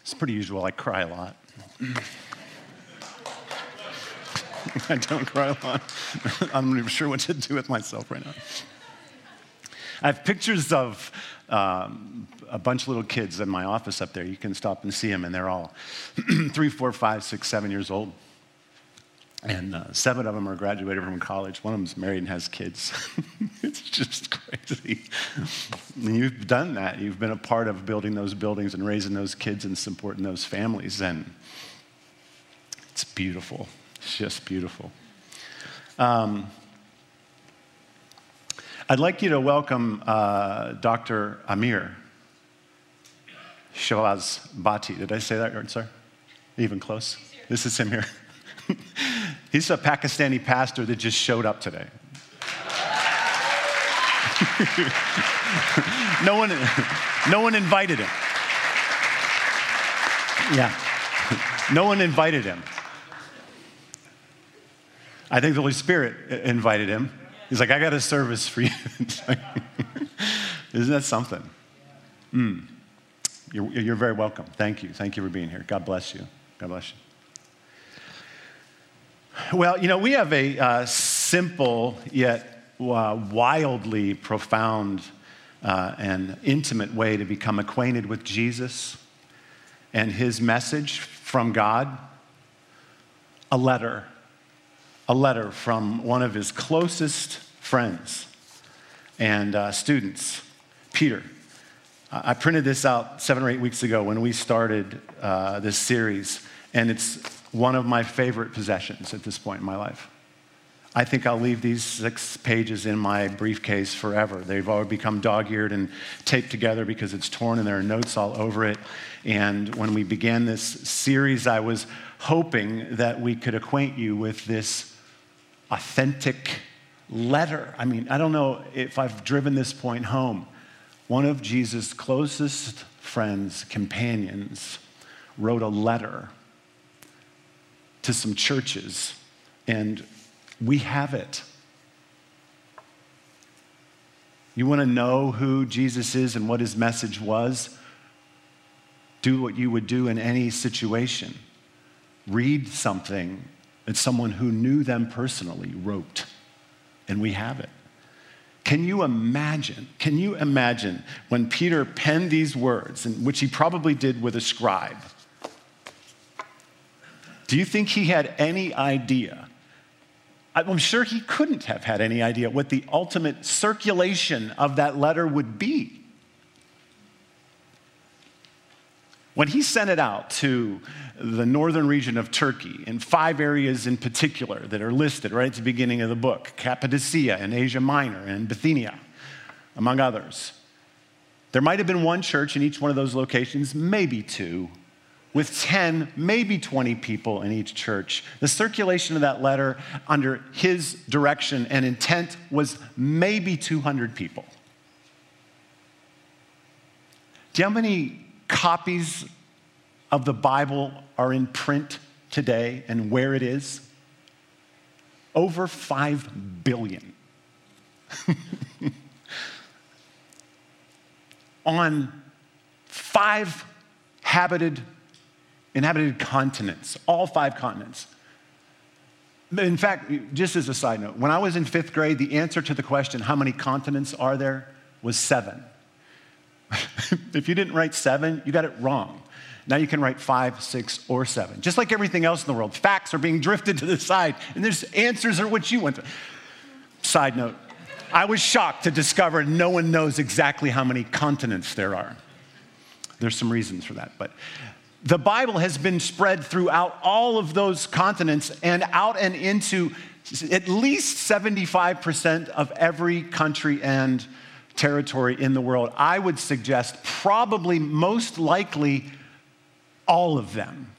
It's pretty usual. I cry a lot. I don't cry a lot. I'm not even sure what to do with myself right now. I have pictures of um, a bunch of little kids in my office up there. You can stop and see them, and they're all three, four, five, six, seven years old. And uh, seven of them are graduated from college. One of them's married and has kids. it's just crazy. And you've done that. You've been a part of building those buildings and raising those kids and supporting those families. And it's beautiful. It's just beautiful. Um, I'd like you to welcome uh, Dr. Amir Shahbazbati. Did I say that right, sir? Even close? This is him here. He's a Pakistani pastor that just showed up today. no, one, no one invited him. Yeah. No one invited him. I think the Holy Spirit invited him. He's like, I got a service for you. Isn't that something? Mm. You're, you're very welcome. Thank you. Thank you for being here. God bless you. God bless you. Well, you know, we have a uh, simple yet uh, wildly profound uh, and intimate way to become acquainted with Jesus and his message from God a letter. A letter from one of his closest friends and uh, students, Peter. I printed this out seven or eight weeks ago when we started uh, this series, and it's one of my favorite possessions at this point in my life. I think I'll leave these six pages in my briefcase forever. They've all become dog eared and taped together because it's torn and there are notes all over it. And when we began this series, I was hoping that we could acquaint you with this authentic letter. I mean, I don't know if I've driven this point home. One of Jesus' closest friends, companions, wrote a letter to some churches, and we have it. You want to know who Jesus is and what his message was? Do what you would do in any situation. Read something that someone who knew them personally wrote, and we have it. Can you imagine? Can you imagine when Peter penned these words, which he probably did with a scribe? Do you think he had any idea? I'm sure he couldn't have had any idea what the ultimate circulation of that letter would be. When he sent it out to the northern region of Turkey, in five areas in particular that are listed right at the beginning of the book Cappadocia and Asia Minor and Bithynia, among others, there might have been one church in each one of those locations, maybe two with 10, maybe 20 people in each church. The circulation of that letter under his direction and intent was maybe 200 people. Do you know how many copies of the Bible are in print today and where it is? Over 5 billion. On five habited inhabited continents, all five continents. In fact, just as a side note, when I was in fifth grade, the answer to the question, how many continents are there, was seven. if you didn't write seven, you got it wrong. Now you can write five, six, or seven. Just like everything else in the world, facts are being drifted to the side, and there's answers are what you want. To. Side note, I was shocked to discover no one knows exactly how many continents there are. There's some reasons for that, but the Bible has been spread throughout all of those continents and out and into at least 75% of every country and territory in the world. I would suggest probably most likely all of them.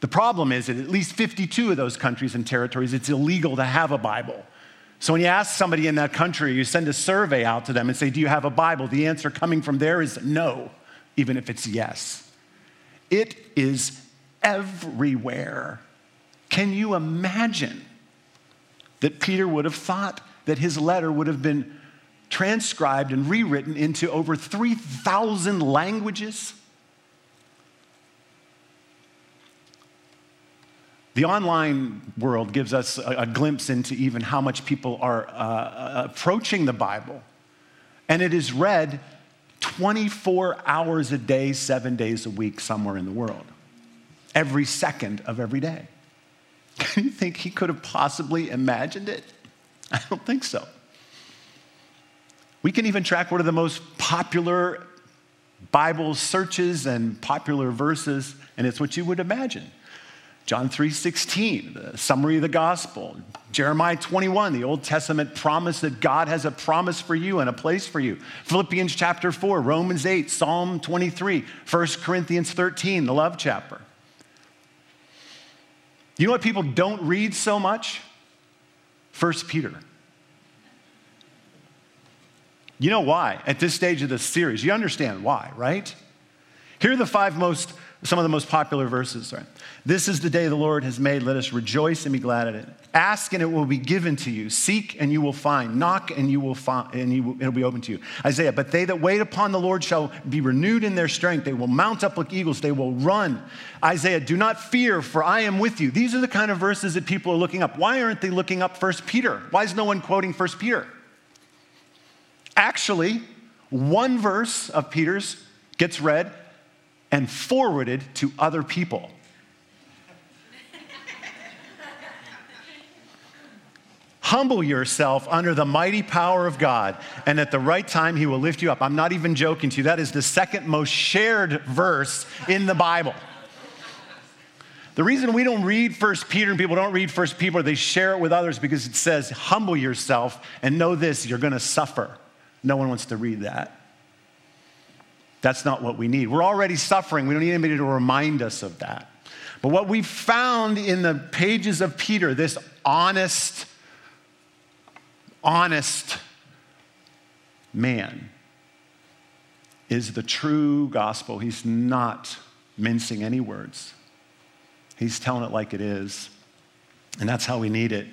The problem is that at least 52 of those countries and territories, it's illegal to have a Bible. So when you ask somebody in that country, you send a survey out to them and say, Do you have a Bible? The answer coming from there is no, even if it's yes. It is everywhere. Can you imagine that Peter would have thought that his letter would have been transcribed and rewritten into over 3,000 languages. The online world gives us a, a, glimpse into even how much people are uh, uh approaching the Bible. And it is read 24 hours a day, seven days a week, somewhere in the world, every second of every day. Can you think he could have possibly imagined it? I don't think so. We can even track one of the most popular Bible searches and popular verses, and it's what you would imagine. John 3:16, the summary of the gospel. Jeremiah 21, the Old Testament promise that God has a promise for you and a place for you. Philippians chapter 4, Romans 8, Psalm 23, 1 Corinthians 13, the love chapter. You know what people don't read so much? 1 Peter. You know why at this stage of the series? You understand why, right? Here are the five most some of the most popular verses. Right? This is the day the Lord has made. Let us rejoice and be glad in it. Ask and it will be given to you. Seek and you will find. Knock and you will find, and you, it'll be open to you. Isaiah. But they that wait upon the Lord shall be renewed in their strength. They will mount up like eagles. They will run. Isaiah. Do not fear, for I am with you. These are the kind of verses that people are looking up. Why aren't they looking up First Peter? Why is no one quoting First Peter? Actually, one verse of Peter's gets read and forwarded to other people. Humble yourself under the mighty power of God, and at the right time, He will lift you up. I'm not even joking to you. That is the second most shared verse in the Bible. The reason we don't read First Peter and people don't read First Peter, they share it with others because it says, humble yourself and know this, you're going to suffer. No one wants to read that. That's not what we need. We're already suffering. We don't need anybody to remind us of that. But what we found in the pages of Peter, this honest, honest man, is the true gospel. He's not mincing any words, he's telling it like it is. And that's how we need it.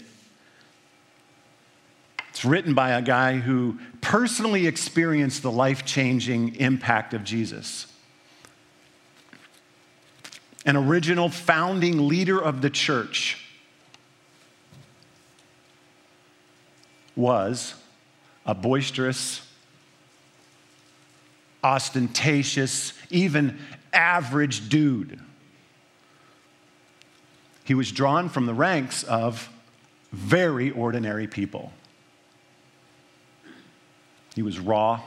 It's written by a guy who personally experienced the life changing impact of Jesus. An original founding leader of the church was a boisterous, ostentatious, even average dude. He was drawn from the ranks of very ordinary people. He was raw,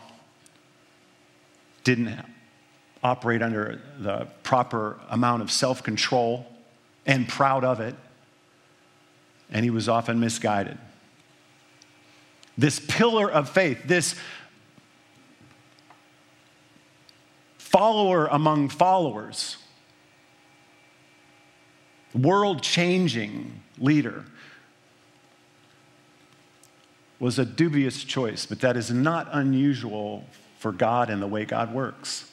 didn't operate under the proper amount of self control and proud of it, and he was often misguided. This pillar of faith, this follower among followers, world changing leader was a dubious choice, but that is not unusual for God and the way God works.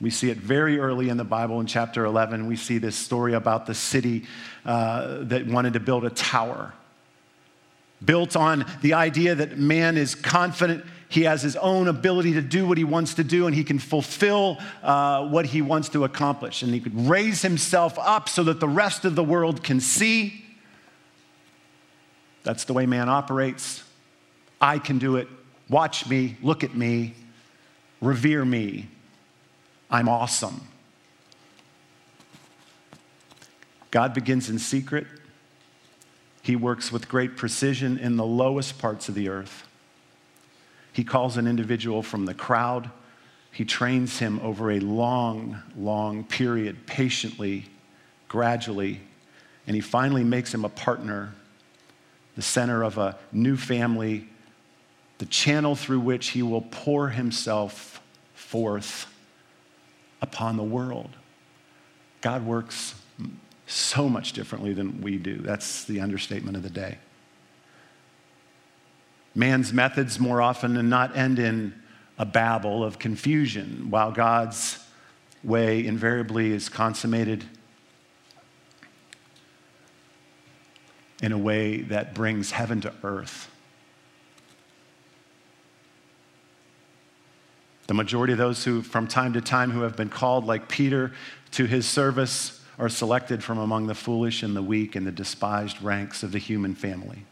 We see it very early in the Bible in chapter 11. We see this story about the city uh, that wanted to build a tower, built on the idea that man is confident he has his own ability to do what he wants to do and he can fulfill uh, what he wants to accomplish. And he could raise himself up so that the rest of the world can see that's the way man operates. I can do it. Watch me, look at me, revere me. I'm awesome. God begins in secret. He works with great precision in the lowest parts of the earth. He calls an individual from the crowd. He trains him over a long, long period, patiently, gradually, and he finally makes him a partner the center of a new family, the channel through which he will pour himself forth upon the world. God works so much differently than we do. That's the understatement of the day. Man's methods more often than not end in a babble of confusion, while God's way invariably is consummated in a way that brings heaven to earth. The majority of those who, from time to time, who have been called, like Peter, to his service are selected from among the foolish and the weak and the despised ranks of the human family.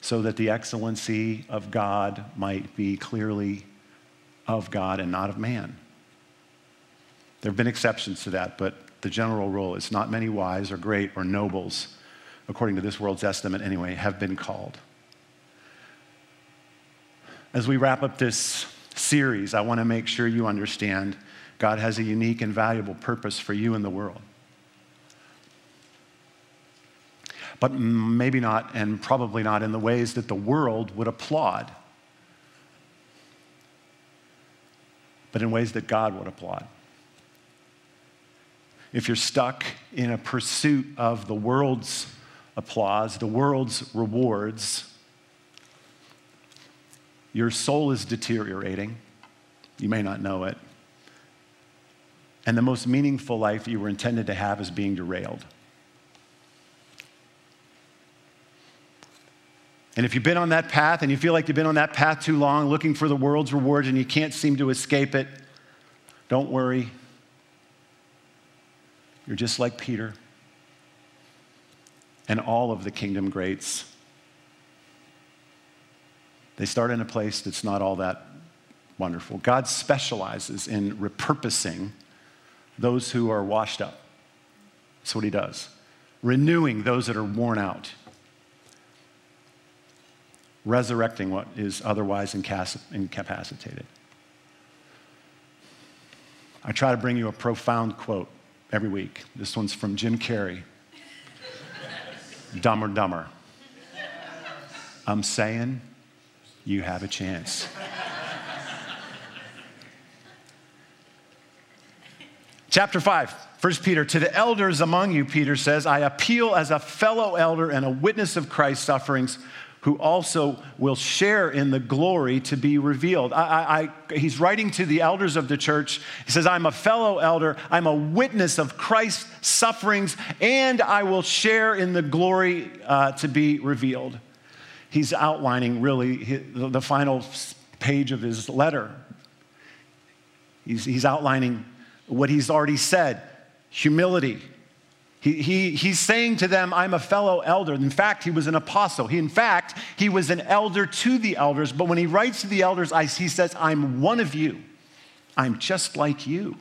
So that the excellency of God might be clearly of God and not of man. There have been exceptions to that, but the general rule is not many wise or great or nobles, according to this world's estimate anyway, have been called. As we wrap up this series, I want to make sure you understand God has a unique and valuable purpose for you in the world. But maybe not, and probably not in the ways that the world would applaud, but in ways that God would applaud. If you're stuck in a pursuit of the world's applause, the world's rewards, your soul is deteriorating. You may not know it. And the most meaningful life you were intended to have is being derailed. And if you've been on that path and you feel like you've been on that path too long, looking for the world's rewards and you can't seem to escape it, don't worry. You're just like Peter and all of the kingdom greats. They start in a place that's not all that wonderful. God specializes in repurposing those who are washed up. That's what he does. Renewing those that are worn out. Resurrecting what is otherwise incapacitated. I try to bring you a profound quote every week. This one's from Jim Carrey Dumber Dumber. I'm saying you have a chance. Chapter 5, 1 Peter. To the elders among you, Peter says, I appeal as a fellow elder and a witness of Christ's sufferings, who also will share in the glory to be revealed. I, I, I, he's writing to the elders of the church. He says, I'm a fellow elder, I'm a witness of Christ's sufferings, and I will share in the glory uh, to be revealed he's outlining really the final page of his letter. He's, he's outlining what he's already said humility. He, he, he's saying to them, I'm a fellow elder. In fact, he was an apostle. He, in fact, he was an elder to the elders. But when he writes to the elders, I, he says, I'm one of you. I'm just like you.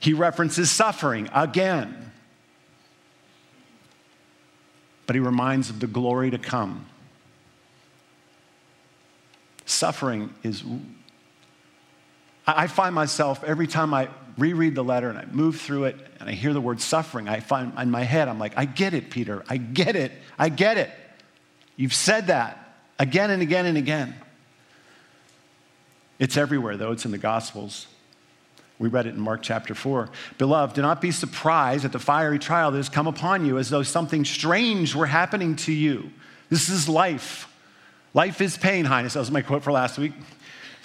He references suffering again but he reminds of the glory to come. Suffering is. I find myself every time I reread the letter and I move through it and I hear the word suffering, I find in my head, I'm like, I get it, Peter. I get it. I get it. You've said that again and again and again. It's everywhere, though. It's in the Gospels. We read it in Mark chapter 4. Beloved, do not be surprised at the fiery trial that has come upon you as though something strange were happening to you. This is life. Life is pain, Highness. That was my quote for last week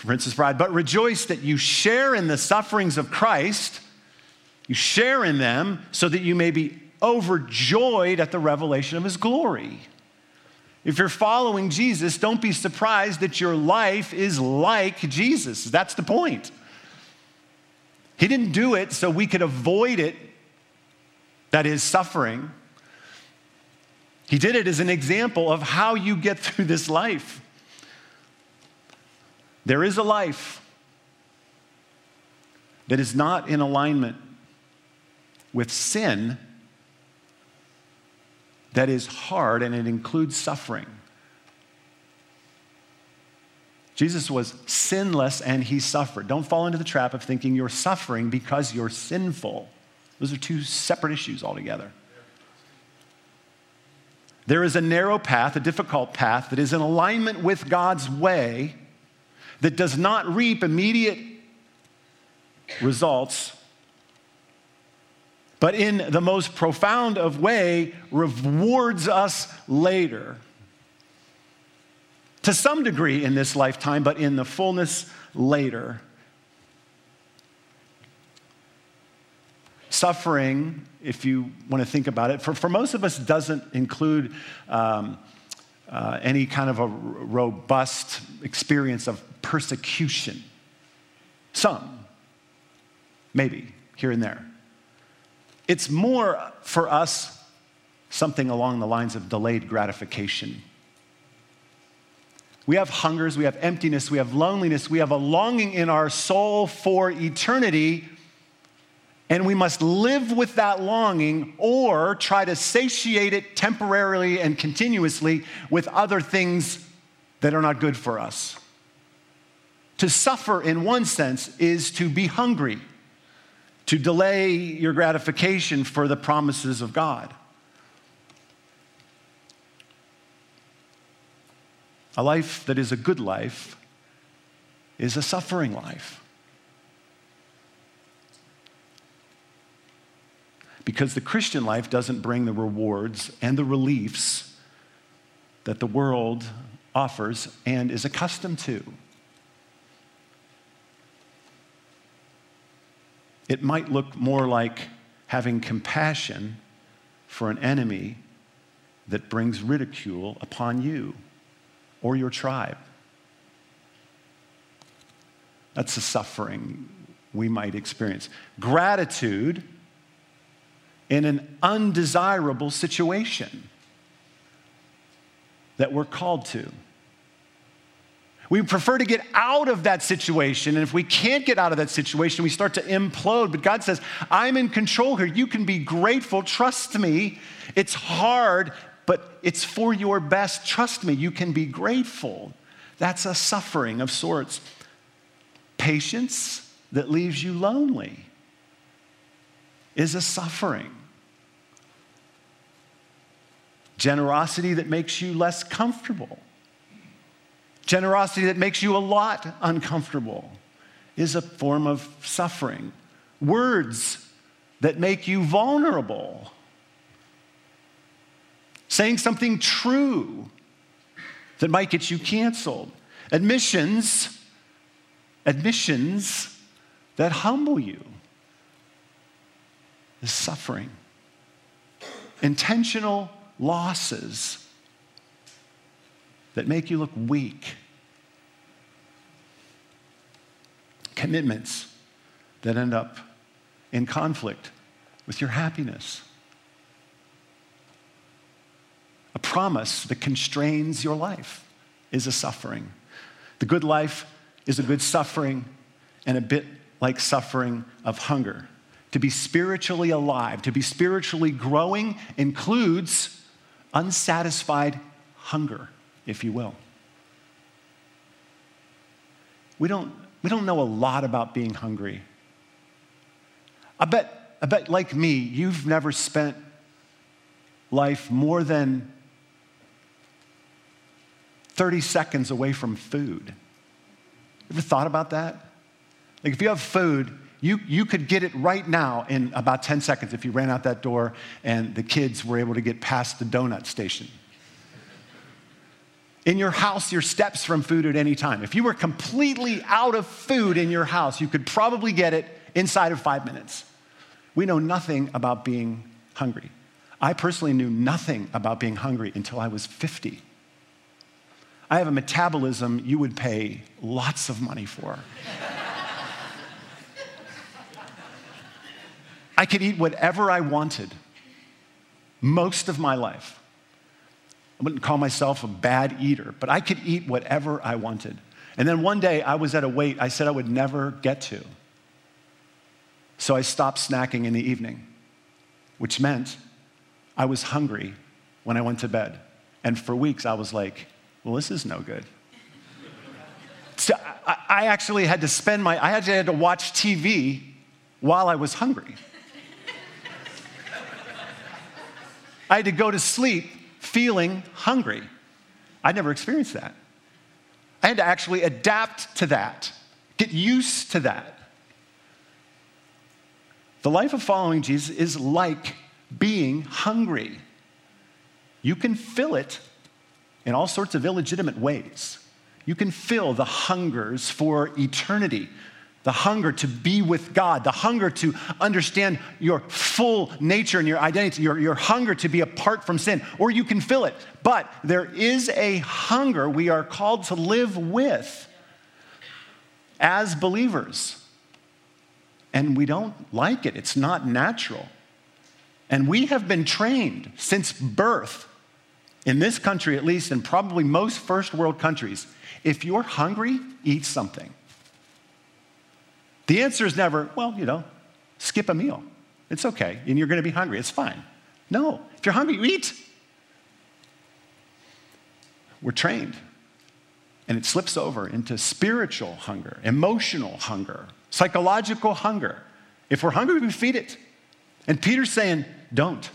Princess Bride. But rejoice that you share in the sufferings of Christ. You share in them so that you may be overjoyed at the revelation of his glory. If you're following Jesus, don't be surprised that your life is like Jesus. That's the point. He didn't do it so we could avoid it, that is, suffering. He did it as an example of how you get through this life. There is a life that is not in alignment with sin that is hard and it includes suffering. Jesus was sinless and he suffered. Don't fall into the trap of thinking you're suffering because you're sinful. Those are two separate issues altogether. There is a narrow path, a difficult path, that is in alignment with God's way, that does not reap immediate results, but in the most profound of way rewards us later to some degree in this lifetime, but in the fullness later. Suffering, if you want to think about it, for, for most of us, doesn't include um, uh, any kind of a robust experience of persecution. Some, maybe, here and there. It's more for us something along the lines of delayed gratification. We have hungers, we have emptiness, we have loneliness, we have a longing in our soul for eternity, and we must live with that longing or try to satiate it temporarily and continuously with other things that are not good for us. To suffer, in one sense, is to be hungry, to delay your gratification for the promises of God. A life that is a good life is a suffering life. Because the Christian life doesn't bring the rewards and the reliefs that the world offers and is accustomed to. It might look more like having compassion for an enemy that brings ridicule upon you or your tribe. That's the suffering we might experience. Gratitude in an undesirable situation that we're called to. We prefer to get out of that situation. And if we can't get out of that situation, we start to implode. But God says, I'm in control here. You can be grateful. Trust me. It's hard but it's for your best. Trust me, you can be grateful. That's a suffering of sorts. Patience that leaves you lonely is a suffering. Generosity that makes you less comfortable. Generosity that makes you a lot uncomfortable is a form of suffering. Words that make you vulnerable saying something true that might get you canceled, admissions, admissions that humble you, is suffering, intentional losses that make you look weak, commitments that end up in conflict with your happiness a promise that constrains your life is a suffering. The good life is a good suffering and a bit like suffering of hunger. To be spiritually alive, to be spiritually growing, includes unsatisfied hunger, if you will. We don't, we don't know a lot about being hungry. I bet, I bet, like me, you've never spent life more than 30 seconds away from food. Ever thought about that? Like if you have food, you, you could get it right now in about 10 seconds if you ran out that door and the kids were able to get past the donut station. In your house, your steps from food at any time. If you were completely out of food in your house, you could probably get it inside of five minutes. We know nothing about being hungry. I personally knew nothing about being hungry until I was 50. I have a metabolism you would pay lots of money for. I could eat whatever I wanted most of my life. I wouldn't call myself a bad eater, but I could eat whatever I wanted. And then one day I was at a weight I said I would never get to. So I stopped snacking in the evening, which meant I was hungry when I went to bed. And for weeks I was like, well, this is no good. So I, actually had to spend my, I actually had to watch TV while I was hungry. I had to go to sleep feeling hungry. I'd never experienced that. I had to actually adapt to that, get used to that. The life of following Jesus is like being hungry. You can fill it in all sorts of illegitimate ways. You can fill the hungers for eternity the hunger to be with God, the hunger to understand your full nature and your identity, your, your hunger to be apart from sin, or you can fill it. But there is a hunger we are called to live with as believers. And we don't like it, it's not natural. And we have been trained since birth, in this country at least, and probably most first world countries, if you're hungry, eat something. The answer is never, well, you know, skip a meal. It's okay, and you're going to be hungry. It's fine. No, if you're hungry, you eat. We're trained. And it slips over into spiritual hunger, emotional hunger, psychological hunger. If we're hungry, we feed it. And Peter's saying, don't.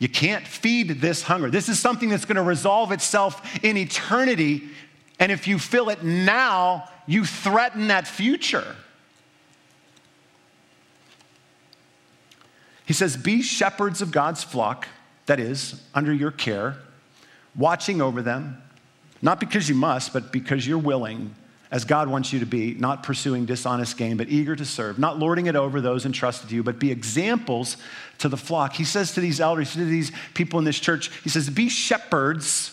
You can't feed this hunger. This is something that's going to resolve itself in eternity. And if you fill it now, you threaten that future. He says, Be shepherds of God's flock, that is, under your care, watching over them, not because you must, but because you're willing, as God wants you to be, not pursuing dishonest gain, but eager to serve, not lording it over those entrusted to you, but be examples to the flock. He says to these elders, to these people in this church, He says, Be shepherds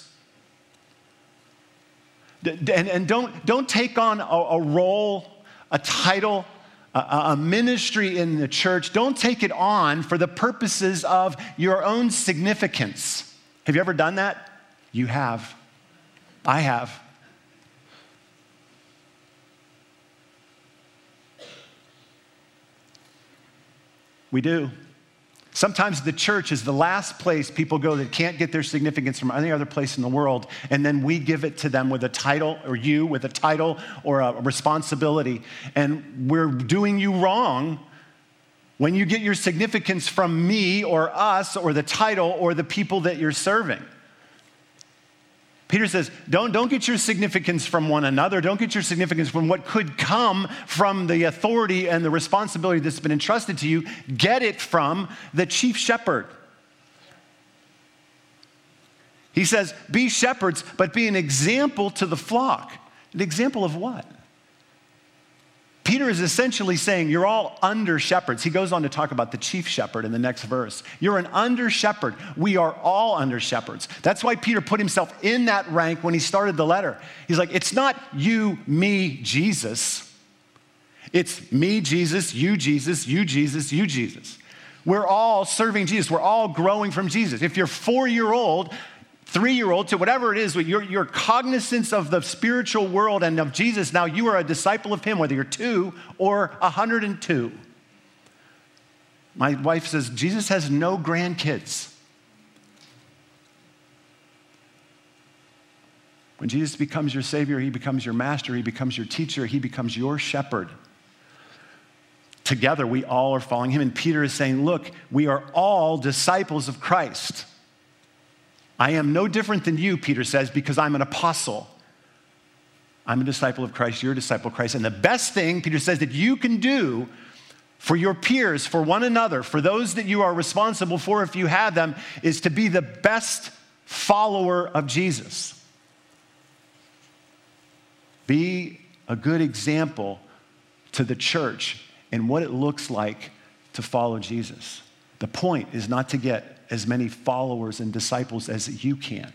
and, and don't, don't take on a, a role, a title, a, a ministry in the church. Don't take it on for the purposes of your own significance. Have you ever done that? You have. I have. We do. Sometimes the church is the last place people go that can't get their significance from any other place in the world, and then we give it to them with a title, or you with a title or a responsibility, and we're doing you wrong when you get your significance from me or us or the title or the people that you're serving. Peter says, don't, don't get your significance from one another. Don't get your significance from what could come from the authority and the responsibility that's been entrusted to you. Get it from the chief shepherd. He says, be shepherds, but be an example to the flock. An example of what? Peter is essentially saying, You're all under shepherds. He goes on to talk about the chief shepherd in the next verse. You're an under shepherd. We are all under shepherds. That's why Peter put himself in that rank when he started the letter. He's like, It's not you, me, Jesus. It's me, Jesus, you, Jesus, you, Jesus, you, Jesus. We're all serving Jesus. We're all growing from Jesus. If you're four year old, three year old to whatever it is, your, your cognizance of the spiritual world and of Jesus, now you are a disciple of Him, whether you're two or 102. My wife says, Jesus has no grandkids. When Jesus becomes your Savior, He becomes your master, He becomes your teacher, He becomes your shepherd. Together, we all are following Him. And Peter is saying, Look, we are all disciples of Christ. I am no different than you, Peter says, because I'm an apostle. I'm a disciple of Christ, you're a disciple of Christ. And the best thing, Peter says, that you can do for your peers, for one another, for those that you are responsible for if you have them, is to be the best follower of Jesus. Be a good example to the church in what it looks like to follow Jesus. The point is not to get as many followers and disciples as you can.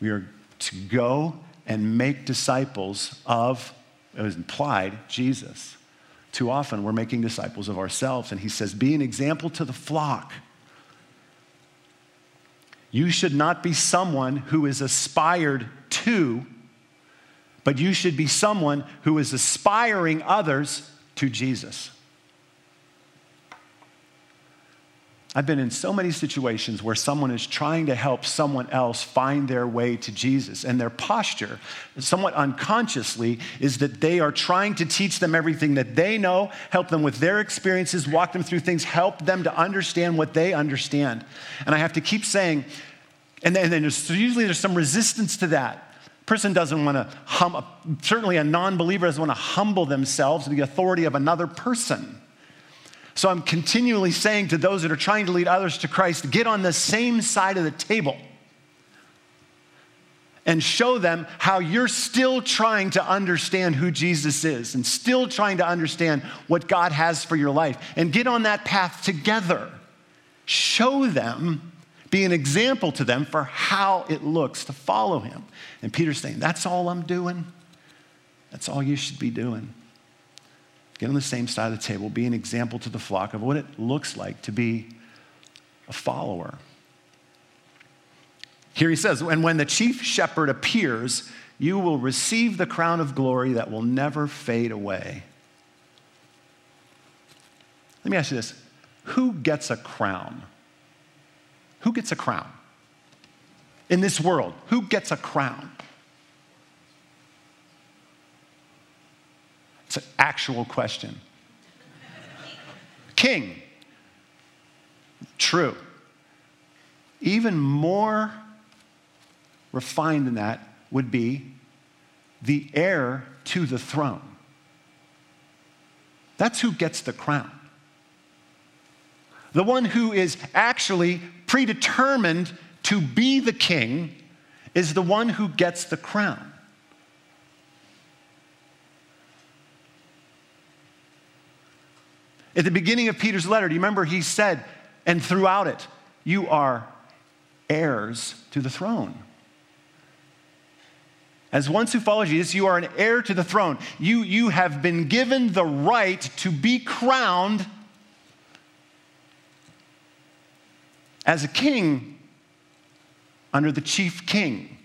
We are to go and make disciples of, it was implied, Jesus. Too often we're making disciples of ourselves. And he says, Be an example to the flock. You should not be someone who is aspired to, but you should be someone who is aspiring others to Jesus. I've been in so many situations where someone is trying to help someone else find their way to Jesus, and their posture, somewhat unconsciously, is that they are trying to teach them everything that they know, help them with their experiences, walk them through things, help them to understand what they understand. And I have to keep saying, and then, there's, usually there's some resistance to that. Person doesn't want to hum, certainly a non believer doesn't want to humble themselves to the authority of another person. So I'm continually saying to those that are trying to lead others to Christ, get on the same side of the table. and show them how you're still trying to understand who Jesus is and still trying to understand what God has for your life and get on that path together. Show them, be an example to them for how it looks to follow him. And Peter's saying, That's all I'm doing. That's all you should be doing. Get on the same side of the table, be an example to the flock of what it looks like to be a follower. Here he says, and when the chief shepherd appears, you will receive the crown of glory that will never fade away. Let me ask you this who gets a crown? Who gets a crown? In this world, who gets a crown? It's an actual question. King. True. Even more refined than that would be the heir to the throne. That's who gets the crown. The one who is actually predetermined to be the king is the one who gets the crown. At the beginning of Peter's letter, do you remember he said, and throughout it, you are heirs to the throne. As ones who follow Jesus, you are an heir to the throne. You, you have been given the right to be crowned as a king under the chief king.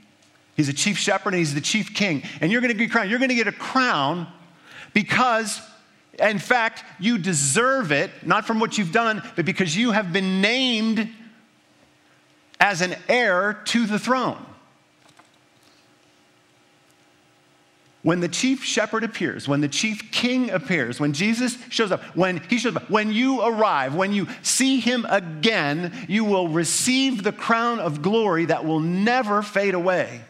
He's a chief shepherd and he's the chief king. And you're going to get crowned. You're going to get a crown because, in fact, you deserve it, not from what you've done, but because you have been named as an heir to the throne. When the chief shepherd appears, when the chief king appears, when Jesus shows up, when he shows up, when you arrive, when you see him again, you will receive the crown of glory that will never fade away.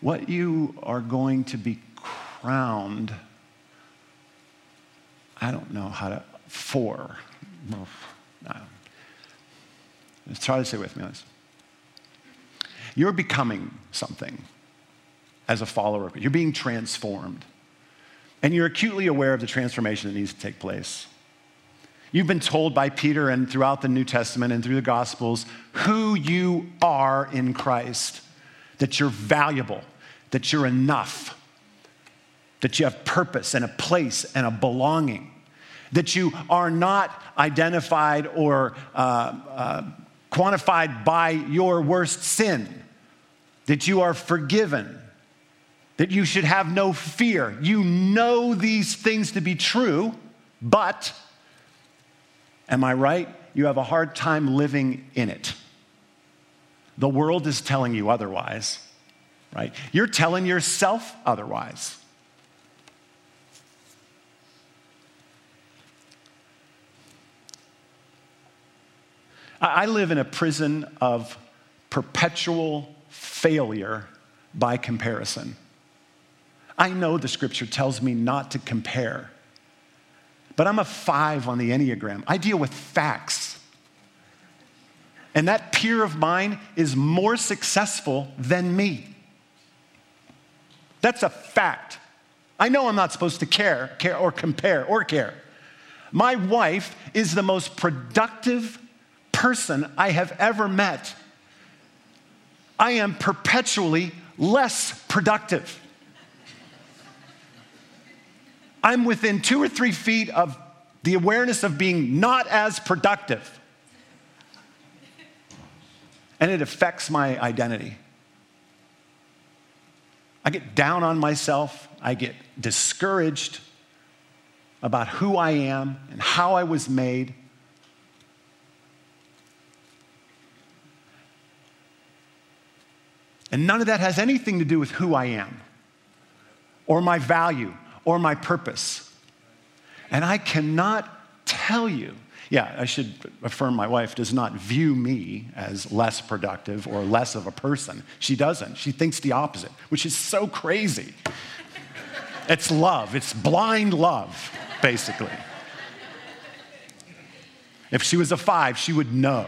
What you are going to be crowned I don't know how to, for. Let's try to say with me. You're becoming something as a follower. You're being transformed. And you're acutely aware of the transformation that needs to take place. You've been told by Peter and throughout the New Testament and through the Gospels who you are in Christ, that you're valuable, that you're enough, that you have purpose and a place and a belonging, that you are not identified or uh, uh, quantified by your worst sin, that you are forgiven, that you should have no fear. You know these things to be true, but am I right? You have a hard time living in it. The world is telling you otherwise, right? You're telling yourself otherwise. I live in a prison of perpetual failure by comparison. I know the scripture tells me not to compare, but I'm a five on the Enneagram. I deal with facts. And that peer of mine is more successful than me. That's a fact. I know I'm not supposed to care, care or compare or care. My wife is the most productive person I have ever met, I am perpetually less productive. I'm within two or three feet of the awareness of being not as productive. And it affects my identity. I get down on myself. I get discouraged about who I am and how I was made. And none of that has anything to do with who I am or my value or my purpose. And I cannot tell you, Yeah, I should affirm my wife does not view me as less productive or less of a person. She doesn't. She thinks the opposite, which is so crazy. it's love, it's blind love, basically. If she was a five, she would know.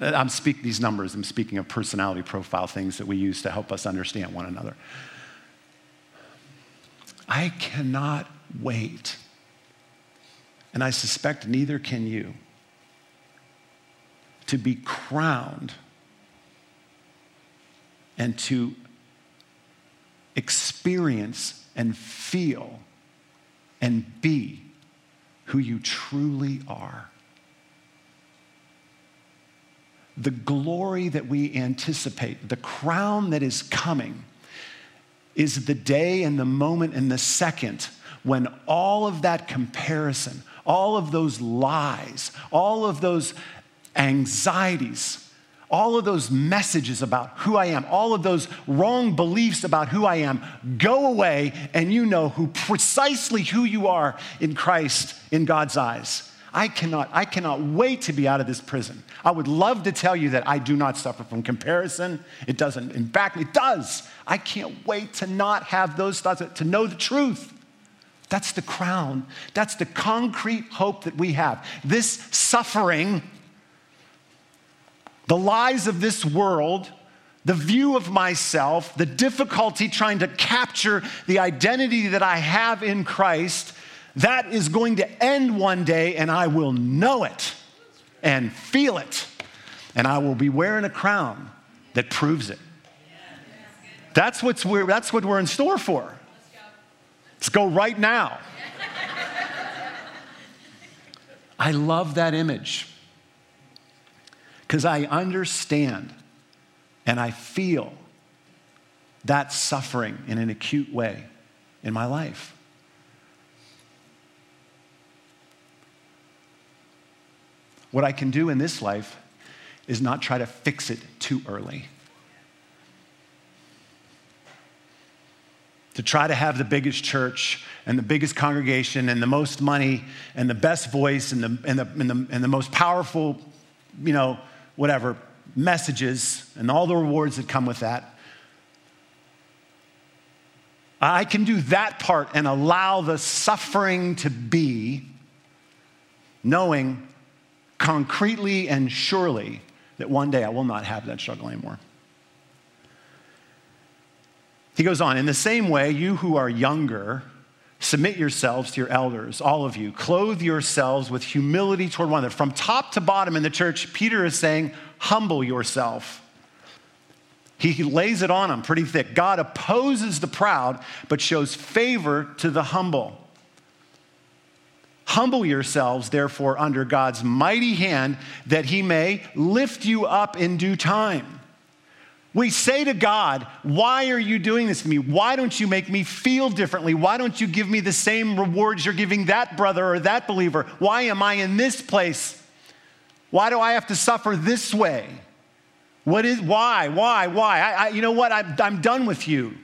I'm speaking these numbers, I'm speaking of personality profile things that we use to help us understand one another. I cannot wait, and I suspect neither can you, to be crowned and to experience and feel and be who you truly are. The glory that we anticipate, the crown that is coming, is the day and the moment and the second when all of that comparison, all of those lies, all of those anxieties, all of those messages about who I am, all of those wrong beliefs about who I am go away and you know who precisely who you are in Christ in God's eyes. I cannot, I cannot wait to be out of this prison. I would love to tell you that I do not suffer from comparison. It doesn't. In fact, it does. I can't wait to not have those thoughts, to know the truth. That's the crown. That's the concrete hope that we have. This suffering, the lies of this world, the view of myself, the difficulty trying to capture the identity that I have in Christ that is going to end one day, and I will know it and feel it. And I will be wearing a crown that proves it. That's, what's we're, that's what we're in store for. Let's go Let's go right now. I love that image because I understand and I feel that suffering in an acute way in my life. What I can do in this life is not try to fix it too early. To try to have the biggest church and the biggest congregation and the most money and the best voice and the, and the, and the, and the most powerful, you know, whatever, messages and all the rewards that come with that. I can do that part and allow the suffering to be, knowing concretely and surely that one day I will not have that struggle anymore. He goes on, in the same way, you who are younger, submit yourselves to your elders, all of you. Clothe yourselves with humility toward one another. From top to bottom in the church, Peter is saying, humble yourself. He lays it on them pretty thick. God opposes the proud, but shows favor to the humble. Humble yourselves, therefore, under God's mighty hand, that he may lift you up in due time. We say to God, Why are you doing this to me? Why don't you make me feel differently? Why don't you give me the same rewards you're giving that brother or that believer? Why am I in this place? Why do I have to suffer this way? What is, why, why, why? I, I, you know what? I, I'm done with you.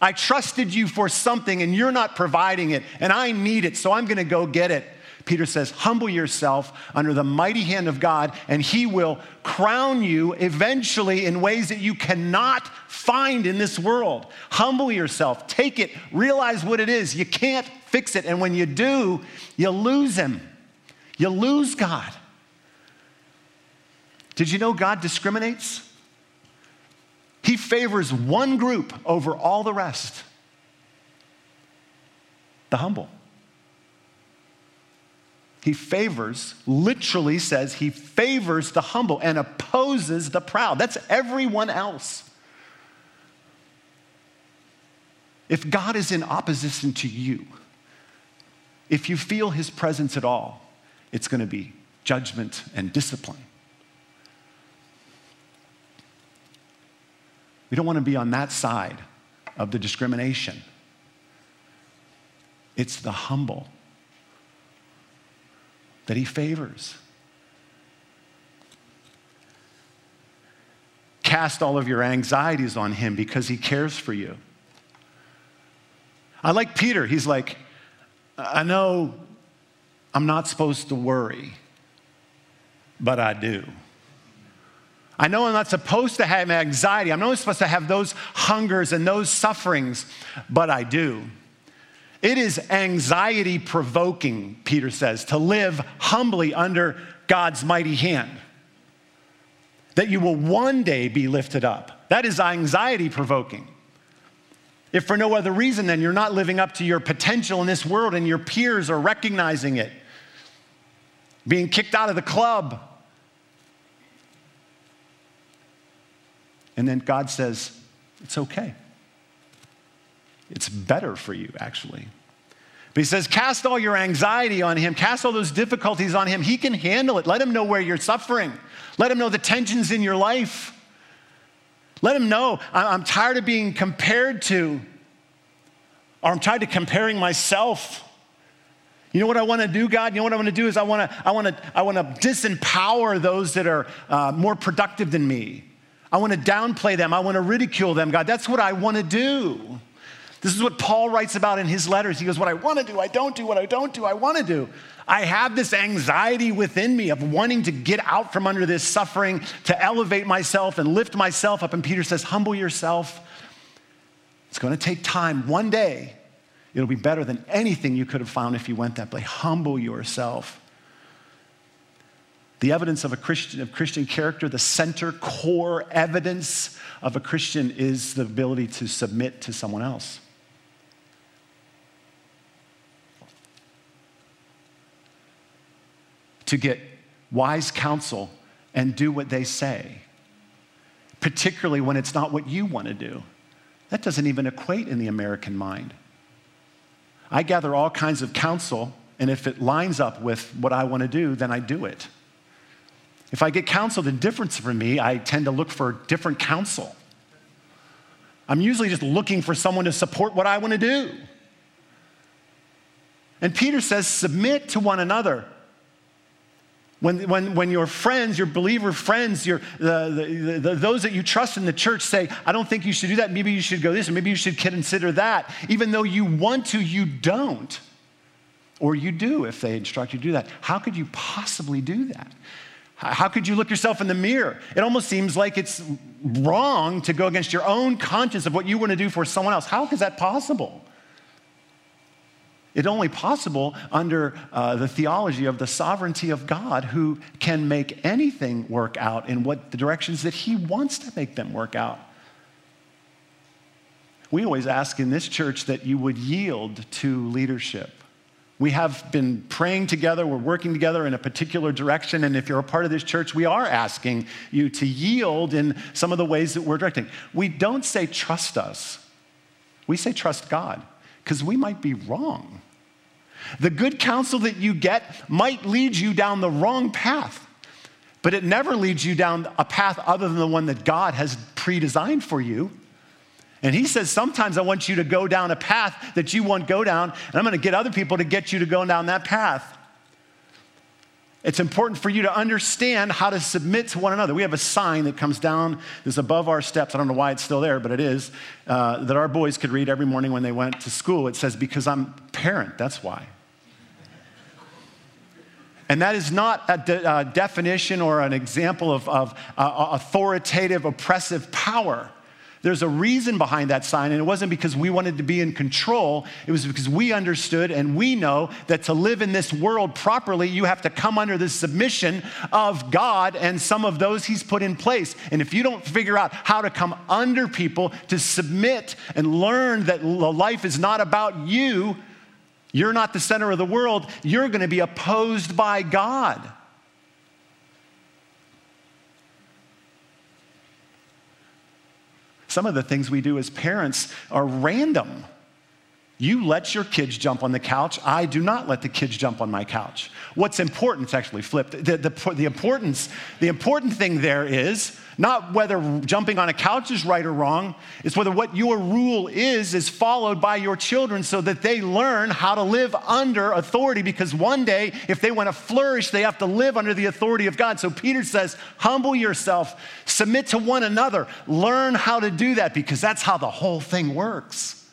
I trusted you for something and you're not providing it, and I need it, so I'm going to go get it. Peter says, Humble yourself under the mighty hand of God, and he will crown you eventually in ways that you cannot find in this world. Humble yourself, take it, realize what it is. You can't fix it, and when you do, you lose him. You lose God. Did you know God discriminates? He favors one group over all the rest the humble. He favors, literally says, he favors the humble and opposes the proud. That's everyone else. If God is in opposition to you, if you feel his presence at all, it's going to be judgment and discipline. We don't want to be on that side of the discrimination. It's the humble that he favors. Cast all of your anxieties on him because he cares for you. I like Peter. He's like, I know I'm not supposed to worry, but I do. I know I'm not supposed to have anxiety. I'm not supposed to have those hungers and those sufferings, but I do. It is anxiety provoking, Peter says, to live humbly under God's mighty hand. That you will one day be lifted up. That is anxiety provoking. If for no other reason, then you're not living up to your potential in this world and your peers are recognizing it. Being kicked out of the club. And then God says, It's okay. It's better for you, actually. But he says, cast all your anxiety on him, cast all those difficulties on him. He can handle it. Let him know where you're suffering, let him know the tensions in your life. Let him know I'm tired of being compared to, or I'm tired of comparing myself. You know what I want to do, God? You know what I want to do is I want to, I want to, I want to disempower those that are uh, more productive than me. I want to downplay them. I want to ridicule them, God. That's what I want to do. This is what Paul writes about in his letters. He goes, What I want to do, I don't do. What I don't do, I want to do. I have this anxiety within me of wanting to get out from under this suffering, to elevate myself and lift myself up. And Peter says, Humble yourself. It's going to take time. One day, it'll be better than anything you could have found if you went that way. Humble yourself. The evidence of a Christian, of Christian character, the center, core evidence of a Christian is the ability to submit to someone else. To get wise counsel and do what they say, particularly when it's not what you want to do. That doesn't even equate in the American mind. I gather all kinds of counsel, and if it lines up with what I want to do, then I do it. If I get counsel that's different from me, I tend to look for different counsel. I'm usually just looking for someone to support what I want to do. And Peter says, submit to one another. When, when, when your friends, your believer friends, your, the, the, the, those that you trust in the church say, I don't think you should do that, maybe you should go this, or maybe you should consider that, even though you want to, you don't. Or you do if they instruct you to do that. How could you possibly do that? How could you look yourself in the mirror? It almost seems like it's wrong to go against your own conscience of what you want to do for someone else. How is that possible? It's only possible under uh, the theology of the sovereignty of God who can make anything work out in what the directions that he wants to make them work out. We always ask in this church that you would yield to leadership. We have been praying together, we're working together in a particular direction, and if you're a part of this church, we are asking you to yield in some of the ways that we're directing. We don't say trust us, we say trust God, because we might be wrong. The good counsel that you get might lead you down the wrong path, but it never leads you down a path other than the one that God has pre designed for you. And he says, Sometimes I want you to go down a path that you won't go down, and I'm going to get other people to get you to go down that path. It's important for you to understand how to submit to one another. We have a sign that comes down, is above our steps. I don't know why it's still there, but it is, uh, that our boys could read every morning when they went to school. It says, Because I'm parent, that's why. And that is not a de- uh, definition or an example of, of uh, authoritative, oppressive power. There's a reason behind that sign, and it wasn't because we wanted to be in control. It was because we understood and we know that to live in this world properly, you have to come under the submission of God and some of those He's put in place. And if you don't figure out how to come under people to submit and learn that life is not about you, you're not the center of the world, you're going to be opposed by God. Some of the things we do as parents are random. You let your kids jump on the couch. I do not let the kids jump on my couch. What's important, it's actually flipped. The, the, the, importance, the important thing there is not whether jumping on a couch is right or wrong, it's whether what your rule is is followed by your children so that they learn how to live under authority because one day, if they want to flourish, they have to live under the authority of God. So Peter says, humble yourself, submit to one another, learn how to do that because that's how the whole thing works.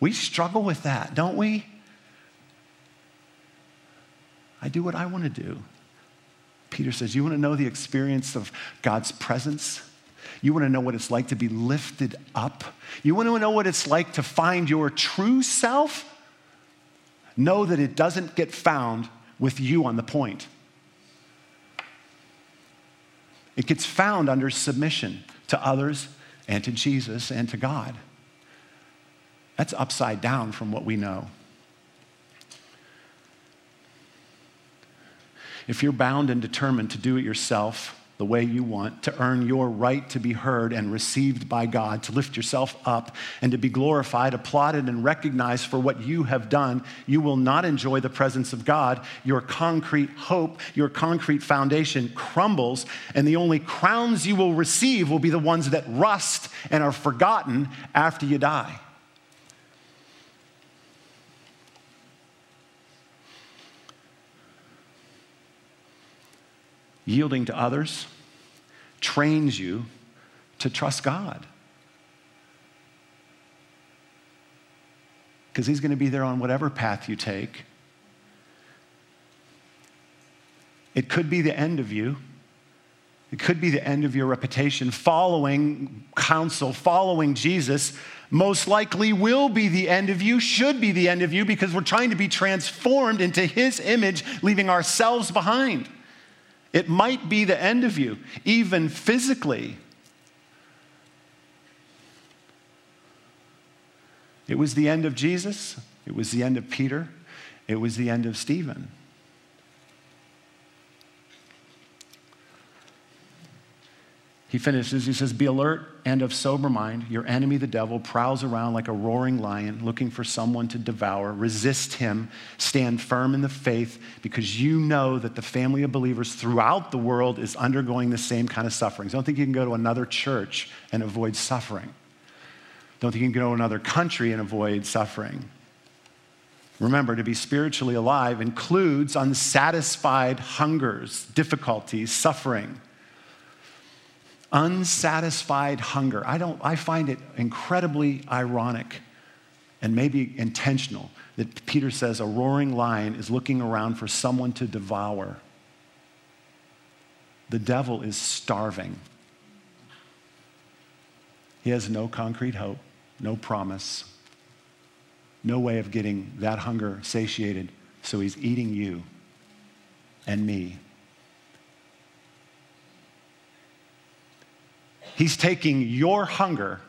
We struggle with that, don't we? I do what I want to do. Peter says, You want to know the experience of God's presence? You want to know what it's like to be lifted up? You want to know what it's like to find your true self? Know that it doesn't get found with you on the point. It gets found under submission to others and to Jesus and to God. That's upside down from what we know. If you're bound and determined to do it yourself the way you want, to earn your right to be heard and received by God, to lift yourself up and to be glorified, applauded, and recognized for what you have done, you will not enjoy the presence of God. Your concrete hope, your concrete foundation crumbles, and the only crowns you will receive will be the ones that rust and are forgotten after you die. Yielding to others trains you to trust God. Because He's going to be there on whatever path you take. It could be the end of you. It could be the end of your reputation. Following counsel, following Jesus, most likely will be the end of you, should be the end of you, because we're trying to be transformed into His image, leaving ourselves behind. It might be the end of you, even physically. It was the end of Jesus, it was the end of Peter, it was the end of Stephen. He finishes, he says, Be alert and of sober mind. Your enemy, the devil, prowls around like a roaring lion looking for someone to devour. Resist him. Stand firm in the faith because you know that the family of believers throughout the world is undergoing the same kind of sufferings. Don't think you can go to another church and avoid suffering. Don't think you can go to another country and avoid suffering. Remember, to be spiritually alive includes unsatisfied hungers, difficulties, suffering unsatisfied hunger. I, don't, I find it incredibly ironic and maybe intentional that Peter says a roaring lion is looking around for someone to devour. The devil is starving. He has no concrete hope, no promise, no way of getting that hunger satiated, so he's eating you and me He's taking your hunger,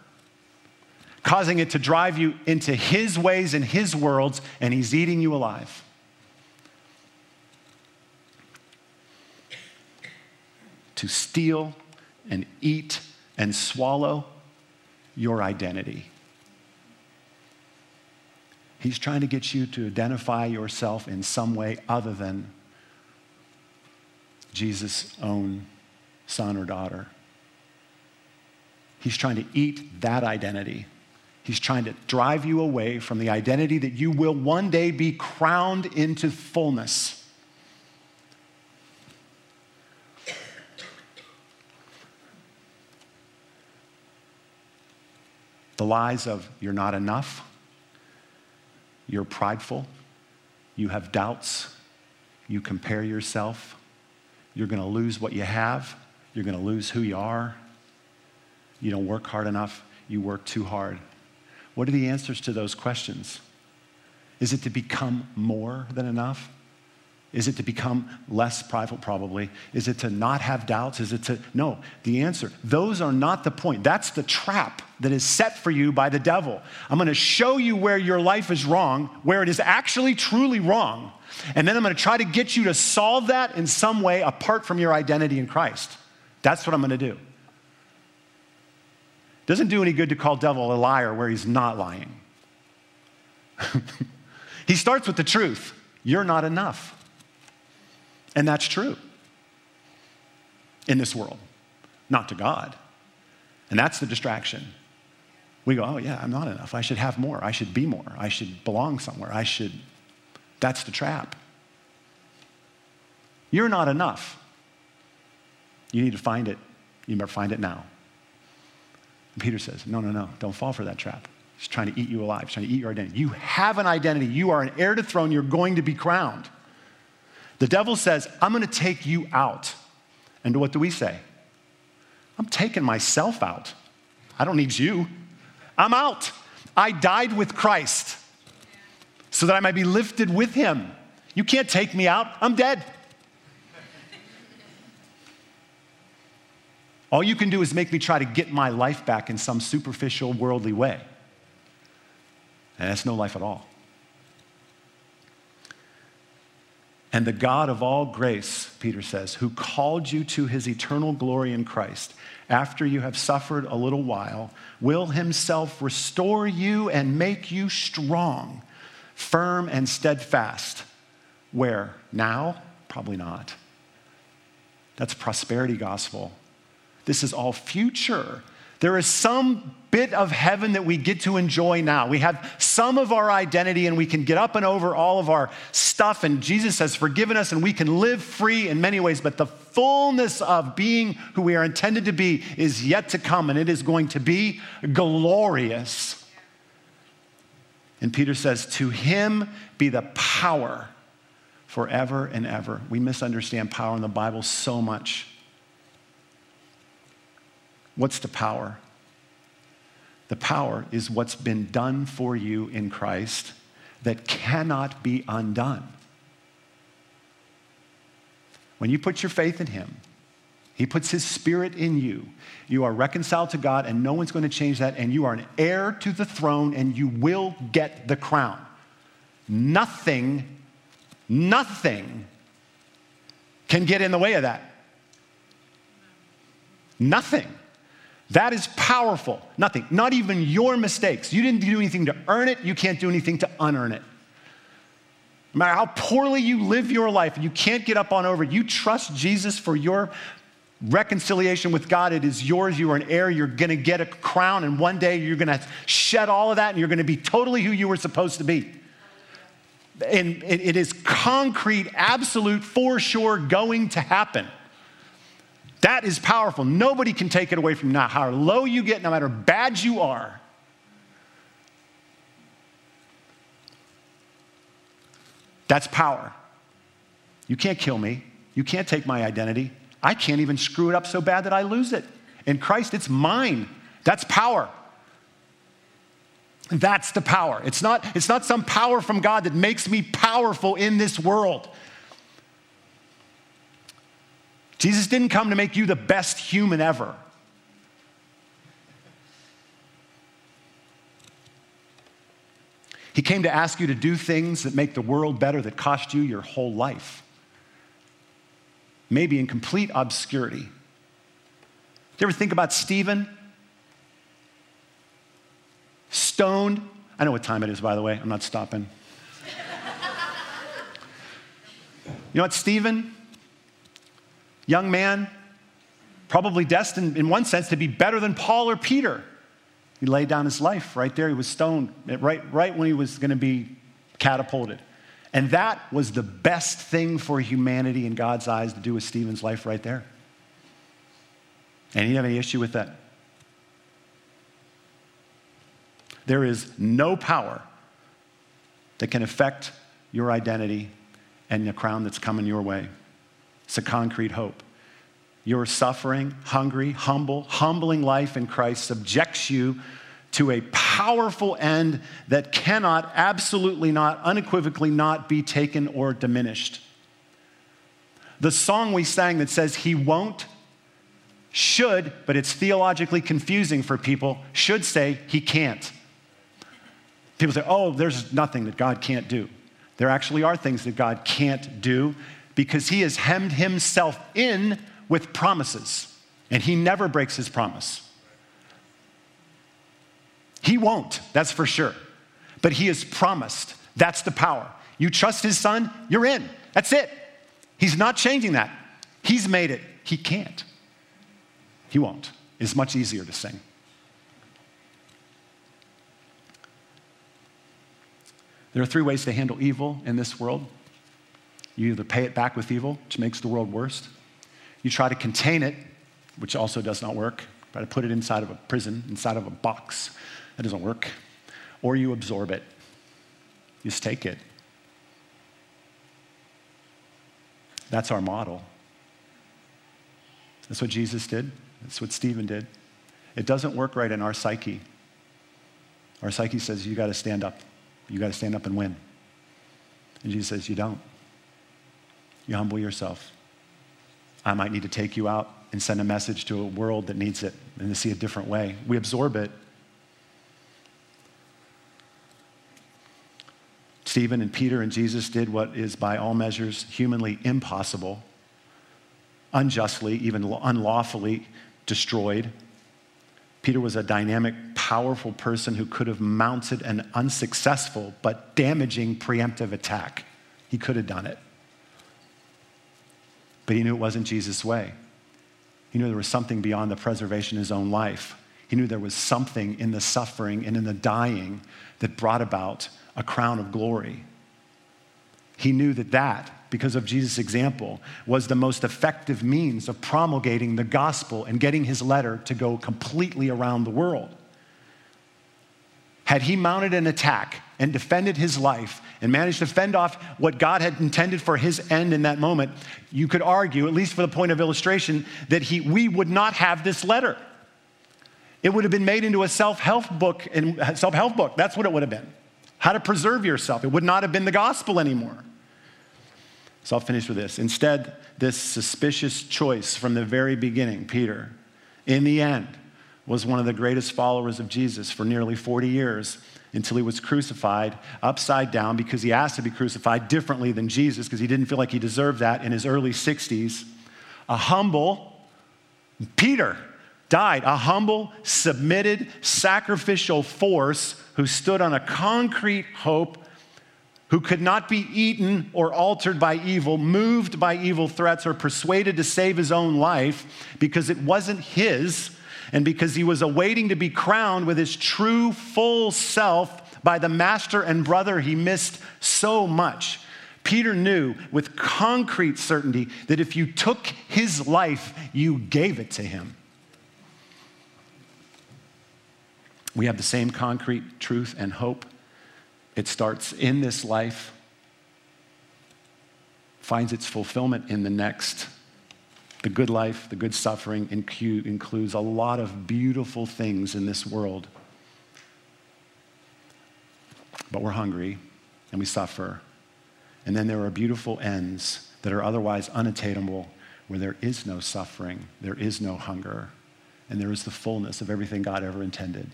causing it to drive you into His ways and His worlds, and He's eating you alive. To steal and eat and swallow your identity. He's trying to get you to identify yourself in some way other than Jesus' own son or daughter. He's trying to eat that identity. He's trying to drive you away from the identity that you will one day be crowned into fullness. The lies of you're not enough, you're prideful, you have doubts, you compare yourself, you're going to lose what you have, you're going to lose who you are, you don't work hard enough, you work too hard. What are the answers to those questions? Is it to become more than enough? Is it to become less prideful? Probably. Is it to not have doubts? Is it to. No, the answer. Those are not the point. That's the trap that is set for you by the devil. I'm going to show you where your life is wrong, where it is actually truly wrong. And then I'm going to try to get you to solve that in some way apart from your identity in Christ. That's what I'm going to do. Doesn't do any good to call devil a liar where he's not lying. he starts with the truth you're not enough. And that's true in this world, not to God. And that's the distraction. We go, oh, yeah, I'm not enough. I should have more. I should be more. I should belong somewhere. I should. That's the trap. You're not enough. You need to find it. You better find it now. And Peter says, No, no, no, don't fall for that trap. He's trying to eat you alive, He's trying to eat your identity. You have an identity. You are an heir to the throne. You're going to be crowned. The devil says, I'm going to take you out. And what do we say? I'm taking myself out. I don't need you. I'm out. I died with Christ so that I might be lifted with him. You can't take me out. I'm dead. All you can do is make me try to get my life back in some superficial, worldly way. And that's no life at all. And the God of all grace, Peter says, who called you to his eternal glory in Christ, after you have suffered a little while, will himself restore you and make you strong, firm, and steadfast. Where? Now? Probably not. That's prosperity gospel. This is all future. There is some bit of heaven that we get to enjoy now. We have some of our identity and we can get up and over all of our stuff, and Jesus has forgiven us and we can live free in many ways. But the fullness of being who we are intended to be is yet to come, and it is going to be glorious. And Peter says, To him be the power forever and ever. We misunderstand power in the Bible so much. What's the power? The power is what's been done for you in Christ that cannot be undone. When you put your faith in Him, He puts His Spirit in you. You are reconciled to God, and no one's going to change that, and you are an heir to the throne, and you will get the crown. Nothing, nothing can get in the way of that. Nothing. That is powerful. Nothing. Not even your mistakes. You didn't do anything to earn it. You can't do anything to unearn it. No matter how poorly you live your life you can't get up on over, you trust Jesus for your reconciliation with God. It is yours. You are an heir. You're going to get a crown, and one day you're going to shed all of that and you're going to be totally who you were supposed to be. And it is concrete, absolute, for sure going to happen. That is powerful. Nobody can take it away from you. Now, how low you get, no matter bad you are. That's power. You can't kill me. You can't take my identity. I can't even screw it up so bad that I lose it. In Christ, it's mine. That's power. That's the power. It's not, it's not some power from God that makes me powerful in this world. Jesus didn't come to make you the best human ever. He came to ask you to do things that make the world better that cost you your whole life. Maybe in complete obscurity. Do you ever think about Stephen? Stoned. I know what time it is, by the way. I'm not stopping. you know what, Stephen? Young man, probably destined in one sense to be better than Paul or Peter. He laid down his life right there. He was stoned right, right when he was going to be catapulted. And that was the best thing for humanity in God's eyes to do with Stephen's life right there. And he didn't have any issue with that. There is no power that can affect your identity and the crown that's coming your way. It's a concrete hope. Your suffering, hungry, humble, humbling life in Christ subjects you to a powerful end that cannot, absolutely not, unequivocally not be taken or diminished. The song we sang that says, He won't, should, but it's theologically confusing for people, should say, He can't. People say, Oh, there's nothing that God can't do. There actually are things that God can't do, because he has hemmed himself in with promises, and he never breaks his promise. He won't, that's for sure. But he has promised. That's the power. You trust his son, you're in. That's it. He's not changing that. He's made it. He can't. He won't. It's much easier to sing. There are three ways to handle evil in this world. You either pay it back with evil, which makes the world worse. You try to contain it, which also does not work. Try to put it inside of a prison, inside of a box. That doesn't work. or you absorb it. You just take it. That's our model. That's what Jesus did. That's what Stephen did. It doesn't work right in our psyche. Our psyche says, you got to stand up. You got to stand up and win. And Jesus says, you don't. You humble yourself. I might need to take you out and send a message to a world that needs it and to see a different way. We absorb it. Stephen and Peter and Jesus did what is by all measures humanly impossible, unjustly, even unlawfully destroyed. Peter was a dynamic, powerful person who could have mounted an unsuccessful but damaging preemptive attack. He could have done it. But he knew it wasn't Jesus' way. He knew there was something beyond the preservation of his own life. He knew there was something in the suffering and in the dying that brought about a crown of glory. He knew that that, because of Jesus' example, was the most effective means of promulgating the gospel and getting his letter to go completely around the world. Had he mounted an attack and defended his life and managed to fend off what God had intended for his end in that moment, you could argue, at least for the point of illustration, that he, we would not have this letter. It would have been made into a self-help book and uh, self-help book. That's what it would have been. How to preserve yourself. It would not have been the gospel anymore. So I'll finish with this. Instead, this suspicious choice from the very beginning, Peter, in the end, was one of the greatest followers of Jesus for nearly 40 years until he was crucified upside down because he asked to be crucified differently than Jesus because he didn't feel like he deserved that in his early 60s. A humble Peter died, a humble, submitted, sacrificial force who stood on a concrete hope, who could not be eaten or altered by evil, moved by evil threats, or persuaded to save his own life because it wasn't his and because he was awaiting to be crowned with his true, full self by the master and brother he missed so much. Peter knew with concrete certainty that if you took his life, you gave it to him. We have the same concrete truth and hope. It starts in this life, finds its fulfillment in the next. The good life, the good suffering includes a lot of beautiful things in this world. But we're hungry and we suffer. And then there are beautiful ends that are otherwise unattainable where there is no suffering, there is no hunger, and there is the fullness of everything God ever intended.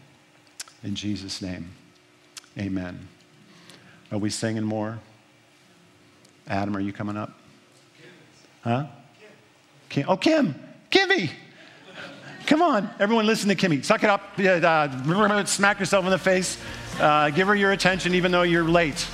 In Jesus' name, amen. Are we singing more? Adam, are you coming up? Huh? Kim. Oh, Kim. Kimmy. Come on. Everyone listen to Kimmy. Suck it up. Uh, smack yourself in the face. Uh, give her your attention even though you're late.